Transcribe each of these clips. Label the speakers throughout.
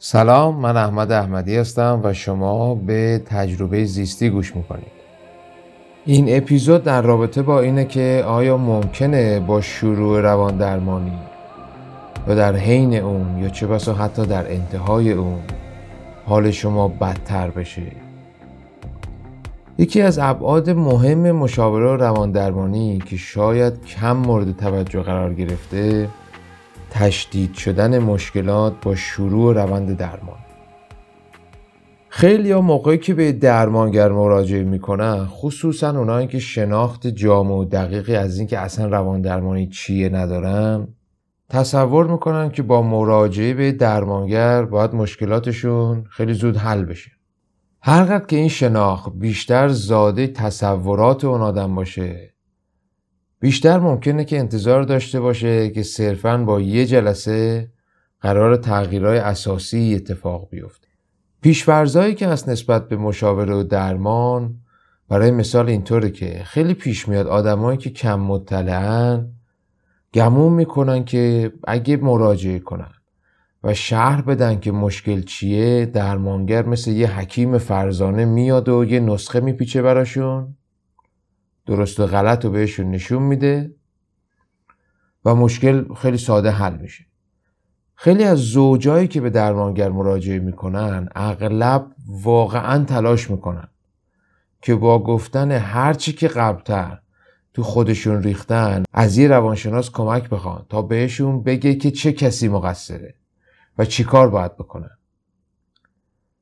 Speaker 1: سلام من احمد احمدی هستم و شما به تجربه زیستی گوش می‌کنید. این اپیزود در رابطه با اینه که آیا ممکنه با شروع روان درمانی و در حین اون یا چه بسا حتی در انتهای اون حال شما بدتر بشه؟ یکی از ابعاد مهم مشاوره و روان درمانی که شاید کم مورد توجه قرار گرفته تشدید شدن مشکلات با شروع روند درمان. خیلی ها موقعی که به درمانگر مراجعه می‌کنن خصوصا اونایی که شناخت جامع و دقیقی از اینکه اصلا روان درمانی چیه ندارن تصور می‌کنن که با مراجعه به درمانگر باید مشکلاتشون خیلی زود حل بشه. هرقدر که این شناخت بیشتر زاده تصورات اون آدم باشه بیشتر ممکنه که انتظار داشته باشه که صرفا با یه جلسه قرار تغییرهای اساسی اتفاق بیفته. پیشورزایی که از نسبت به مشاوره و درمان برای مثال اینطوره که خیلی پیش میاد آدمایی که کم مطلعن گمون می‌کنن که اگه مراجعه کنن و شهر بدن که مشکل چیه درمانگر مثل یه حکیم فرزانه میاد و یه نسخه میپیچه براشون. درست و غلط رو بهشون نشون میده و مشکل خیلی ساده حل میشه. خیلی از زوجایی که به درمانگر مراجعه می‌کنن اغلب واقعا تلاش می‌کنن که با گفتن هرچی که قبلتر تو خودشون ریختن از یه روانشناس کمک بخوان تا بهشون بگه که چه کسی مقصره و چی کار باید بکنن.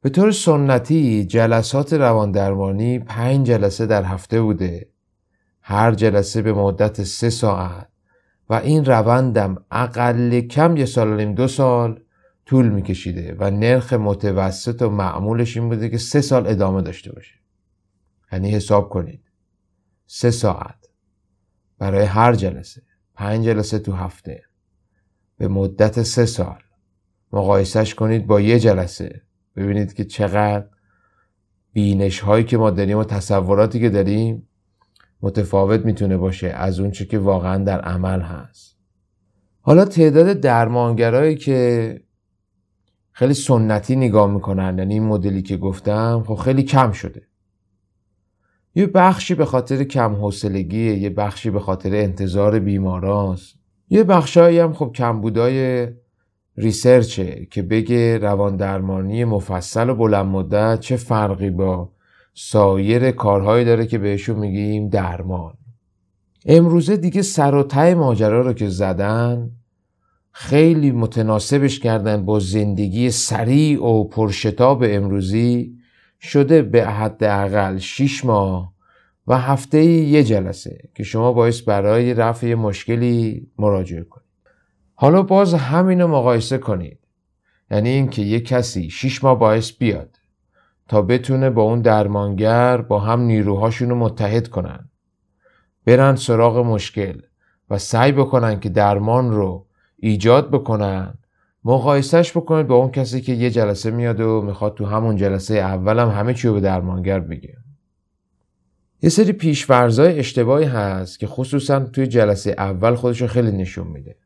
Speaker 1: به طور سنتی جلسات روان درمانی پنج جلسه در هفته بوده. هر جلسه به مدت سه ساعت. و این روندم اقل کم یه سال و نیم دو سال طول میکشیده و نرخ متوسط و معمولش این بوده که سه سال ادامه داشته باشه. یعنی حساب کنید. سه ساعت برای هر جلسه. پنج جلسه تو هفته. به مدت سه سال. مقایسش کنید با یه جلسه. ببینید که چقدر بینش هایی که ما داریم و تصوراتی که داریم متفاوت می‌تونه باشه از اون که واقعا در عمل هست. حالا تعداد درمانگرایی که خیلی سنتی نگاه می‌کنن یعنی این مدلی که گفتم خب خیلی کم شده. یه بخشی به خاطر کم حوصلگیه یه بخشی به خاطر انتظار بیماراست. یه بخشایی هم خب کمبودای ریسرچه که بگه روان درمانی مفصل و بلند مدت چه فرقی با سایر کارهایی داره که بهشون میگیم درمان. امروزه دیگه سر و ته ماجرا رو که زدن خیلی متناسبش کردن با زندگی سریع و پرشتاب امروزی شده به حداقل 6 ماه و هفته یه جلسه که شما باعث برای رفع مشکلی مراجعه کنید. حالا باز همینو مقایسه کنید. یعنی اینکه یه کسی 6 ماه باعث بیاد تا بتونه با اون درمانگر با هم نیروهاشون رو متحد کنن. برن سراغ مشکل و سعی بکنن که درمان رو ایجاد بکنن. مقایسش بکنید با اون کسی که یه جلسه میاد و می‌خواد تو همون جلسه اولم همه چی رو به درمانگر بگه. یه سری پیشورزای اشتباهی هست که خصوصا توی جلسه اول خودش خیلی نشون میده.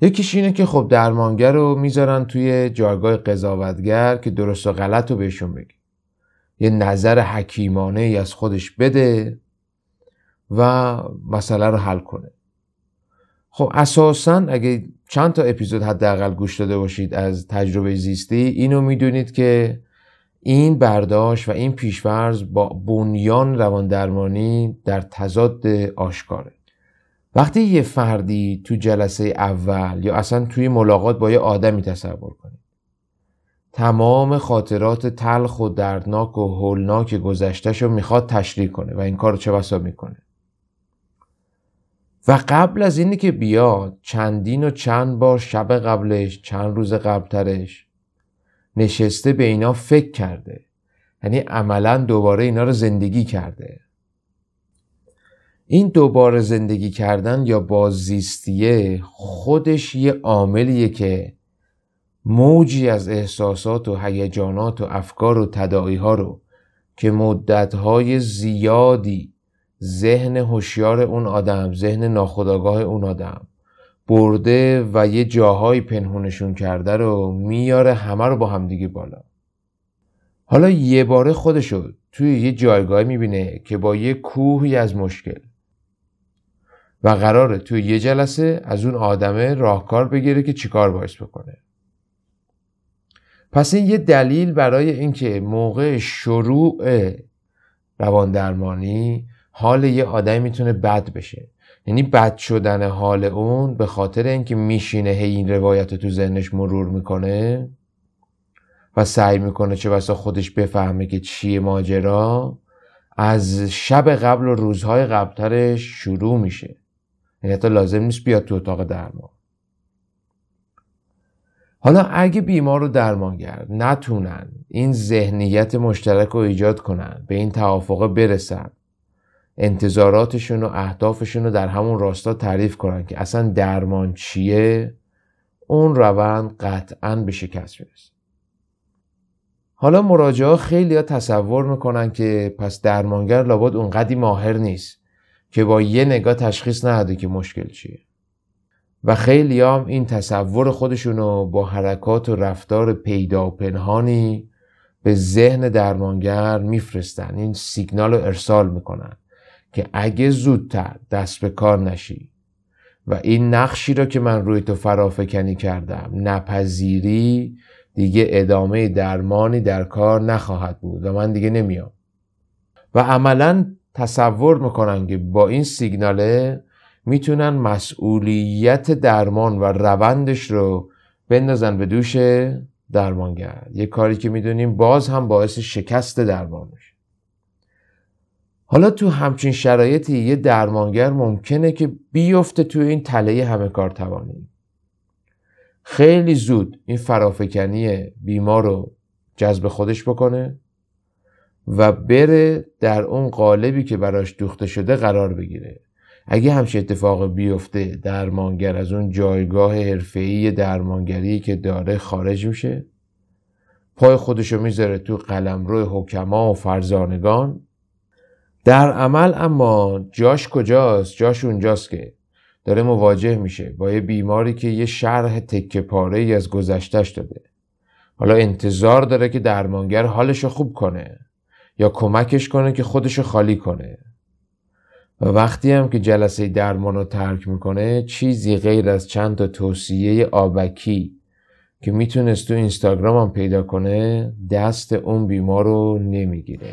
Speaker 1: یکیش اینه که خب درمانگر رو می‌ذارن توی جایگاه قضاوتگر که درست و غلط رو بهشون بگه یه نظر حکیمانه ای از خودش بده و مسئله رو حل کنه. خب اساسا اگه چند تا اپیزود حداقل گوش داده باشید از تجربه زیستی اینو می‌دونید که این برداشت و این پیشورز با بنیان روان درمانی در تضاد آشکاره. وقتی یه فردی تو جلسه اول یا اصلا توی ملاقات با یه آدمی تصور کنید تمام خاطرات تلخ و دردناک و هولناک گذشتهش رو می‌خواد تشریح کنه و این کار چه بسا می‌کنه؟ و قبل از اینی که بیاد چندین و چند بار شب قبلش چند روز قبلترش نشسته به اینا فکر کرده یعنی عملا دوباره اینا رو زندگی کرده. این دوباره زندگی کردن یا باززیستیه خودش یه عاملیه که موجی از احساسات و هیجانات و افکار و تداعی ها رو که مدتهای زیادی ذهن هوشیار اون آدم ذهن ناخودآگاه اون آدم برده و یه جاهایی پنهونشون کرده رو میاره همه رو با همدیگه بالا. حالا یه باره خودشو توی یه جایگاه می‌بینه که با یه کوهی از مشکل و قراره توی یه جلسه از اون آدمه راهکار بگیره که چیکار باعث بکنه. پس این یه دلیل برای اینکه موقع شروع روان درمانی حال یه آدمی می‌تونه بد بشه. یعنی بد شدن حال اون به خاطر اینکه میشینه هی این روایت رو تو ذهنش مرور می‌کنه و سعی می‌کنه چه بسا خودش بفهمه که چیه ماجرا از شب قبل و روزهای قبلترش شروع میشه. یعنی حتی لازم نیست بیاد تو اتاق درمان. حالا اگه بیمار رو درمانگر نتونن این ذهنیت مشترک رو ایجاد کنن به این توافقه برسن. انتظاراتشون و اهدافشون رو در همون راستا تعریف کنن که اصلا درمان چیه؟ اون روند قطعا به شکست می‌رسه. حالا مراجعه خیلی ها تصور می‌کنن که پس درمانگر لابد اونقدی ماهر نیست. که با یه نگاه تشخیص نهده که مشکل چیه. و خیلی هم این تصور خودشونو با حرکات و رفتار پیدا و پنهانی به ذهن درمانگر میفرستن. این سیگنال رو ارسال می‌کنن که اگه زودتر دست به کار نشی و این نقشی رو که من روی تو فرافکنی کردم نپذیری دیگه ادامه درمانی در کار نخواهد بود و من دیگه نمیام. و عملا تصور می‌کنن که با این سیگناله می‌تونن مسئولیت درمان و روندش رو بندازن به دوش درمانگر. یه کاری که می‌دونیم باز هم باعث شکست درمان میشه. حالا تو همچین شرایطی یه درمانگر ممکنه که بیفته تو این تله همه کار توانی. خیلی زود این فرافکنی بیمار رو جذب خودش بکنه. و بره در اون قالبی که براش دوخته شده قرار بگیره. اگه همچین اتفاق بیفته درمانگر از اون جایگاه حرفه‌ای درمانگری که داره خارج میشه پای خودشو می‌ذاره تو قلمرو حکما و فرزانگان. در عمل اما جاش کجاست؟ جاش اونجاست که داره مواجه میشه با یه بیماری که یه شرح تکه پاره ای از گذشتش داده. حالا انتظار داره که درمانگر حالشو خوب کنه. یا کمکش کنه که خودشو خالی کنه. و وقتی هم که جلسه درمان رو ترک می‌کنه چیزی غیر از چند تا توصیه آبکی که می‌تونست تو اینستاگرام هم پیدا کنه دست اون بیمار رو نمی‌گیره.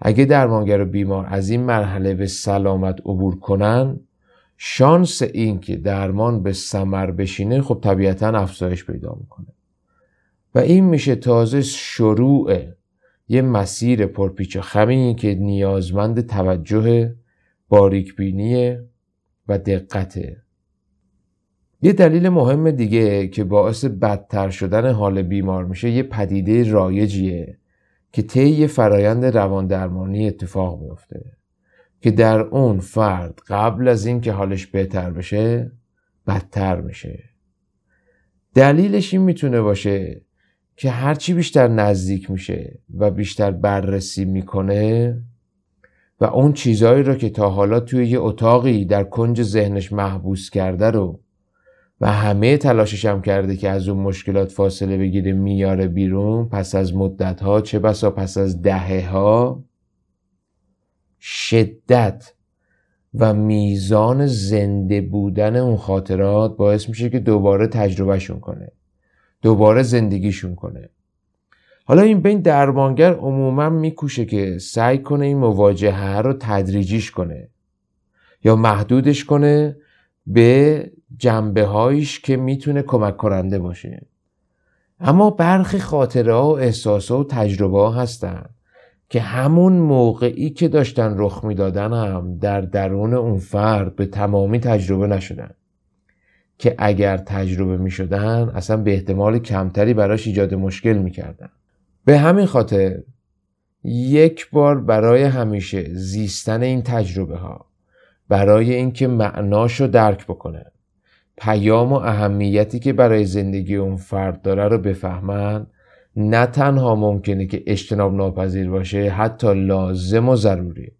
Speaker 1: اگه درمانگر و بیمار از این مرحله به سلامت عبور کنن شانس این که درمان به سمر بشینه خب طبیعتا افزایش پیدا می‌کنه. و این میشه تازه شروع یه مسیر پرپیچ و خمی که نیازمند توجه باریکبینی و دقته یه دلیل مهم دیگه که باعث بدتر شدن حال بیمار میشه یه پدیده رایجیه. که طی فرایند روان درمانی اتفاق میفته که در اون فرد قبل از اینکه حالش بهتر بشه بدتر میشه. دلیلش این می‌تونه باشه که هرچی بیشتر نزدیک میشه و بیشتر بررسی می‌کنه و اون چیزهایی رو که تا حالا توی یه اتاقی در کنج ذهنش محبوس کرده رو و همه تلاشش هم کرده که از اون مشکلات فاصله بگیره میاره بیرون پس از مدت ها چه بسا پس از دهه ها شدت و میزان زنده بودن اون خاطرات باعث میشه که دوباره تجربهشون کنه دوباره زندگیشون کنه. حالا این بین درمانگر عموما میکوشه که سعی کنه این مواجهه رو تدریجیش کنه یا محدودش کنه به جنبه هایش که می‌تونه کمک کننده باشه. اما برخی خاطره ها و احساس و تجربه ها هستن که همون موقعی که داشتن رخ می‌دادن هم در درون اون فرد به تمامی تجربه نشدن. که اگر تجربه می شدن اصلا به احتمال کمتری براش ایجاد مشکل می کردن. به همین خاطر یک بار برای همیشه زیستن این تجربه ها برای اینکه معناش رو درک بکنن پیام و اهمیتی که برای زندگی اون فرد داره رو بفهمن نه تنها ممکنه که اجتناب ناپذیر باشه حتی لازم و ضروری.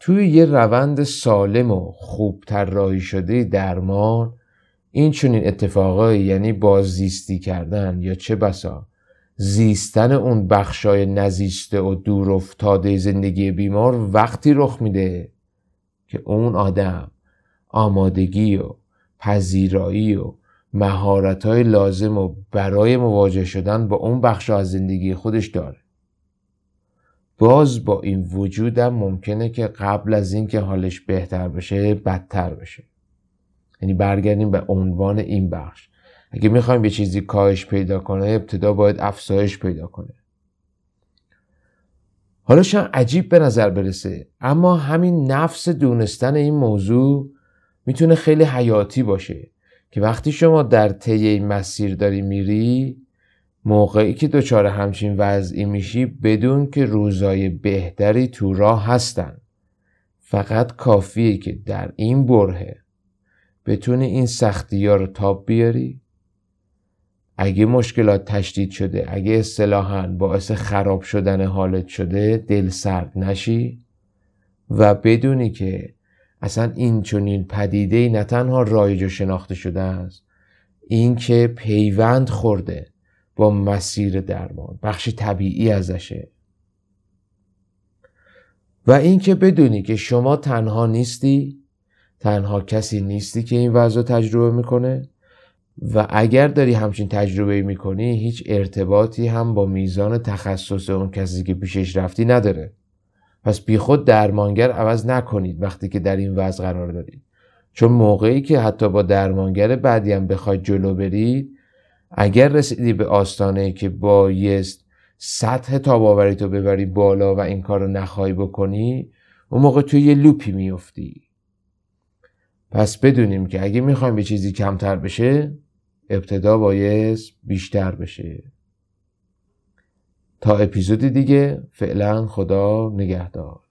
Speaker 1: توی یه روند سالم و خوب طراحی شده درمان این چنین اتفاقایی یعنی باززیستی کردن یا چه بسا زیستن اون بخشای نزیسته و دور افتاده زندگی بیمار وقتی رخ میده که اون آدم آمادگی و پذیرایی و مهارت های لازم و برای مواجه شدن با اون بخش از زندگی خودش داره. باز با این وجودم ممکنه که قبل از اینکه حالش بهتر بشه بدتر بشه. یعنی برگردیم به عنوان این بخش. اگه می‌خوایم یه چیزی کاهش پیدا کنه ابتدا باید افزایش پیدا کنه. حالا شاید عجیب به نظر برسه اما همین نفس دونستن این موضوع می‌تونه خیلی حیاتی باشه که وقتی شما در طی مسیر داری میری موقعی که دچار همچین وضعی میشی بدون که روزای بهتری تو راه هستن. فقط کافیه که در این برهه بتونی این سختی ها رو تاب بیاری. اگه مشکلات تشدید شده اگه اصطلاحا باعث خراب شدن حالت شده دل سرد نشی و بدونی که اصلا این چنین پدیده نه تنها رایج و شناخته شده است این که پیوند خورده با مسیر درمان بخش طبیعی ازشه. و اینکه بدونی که شما تنها نیستی تنها کسی نیستی که این وضع تجربه می‌کنه و اگر داری همچین تجربه می‌کنی هیچ ارتباطی هم با میزان تخصص اون کسی که پیشش رفتی نداره. پس بیخود درمانگر عوض نکنید وقتی که در این وضع قرار دارید چون موقعی که حتی با درمانگر بعدی هم بخواید جلو برید اگر رسیدی به آستانه که بایست سطح تاباوری تو ببری بالا و این کار رو نخواهی بکنی اون موقع توی یه لوپی میفتی پس بدونیم که اگه می‌خوایم به چیزی کمتر بشه ابتدا بایست بیشتر بشه. تا اپیزود دیگه فعلا خدا نگهدار.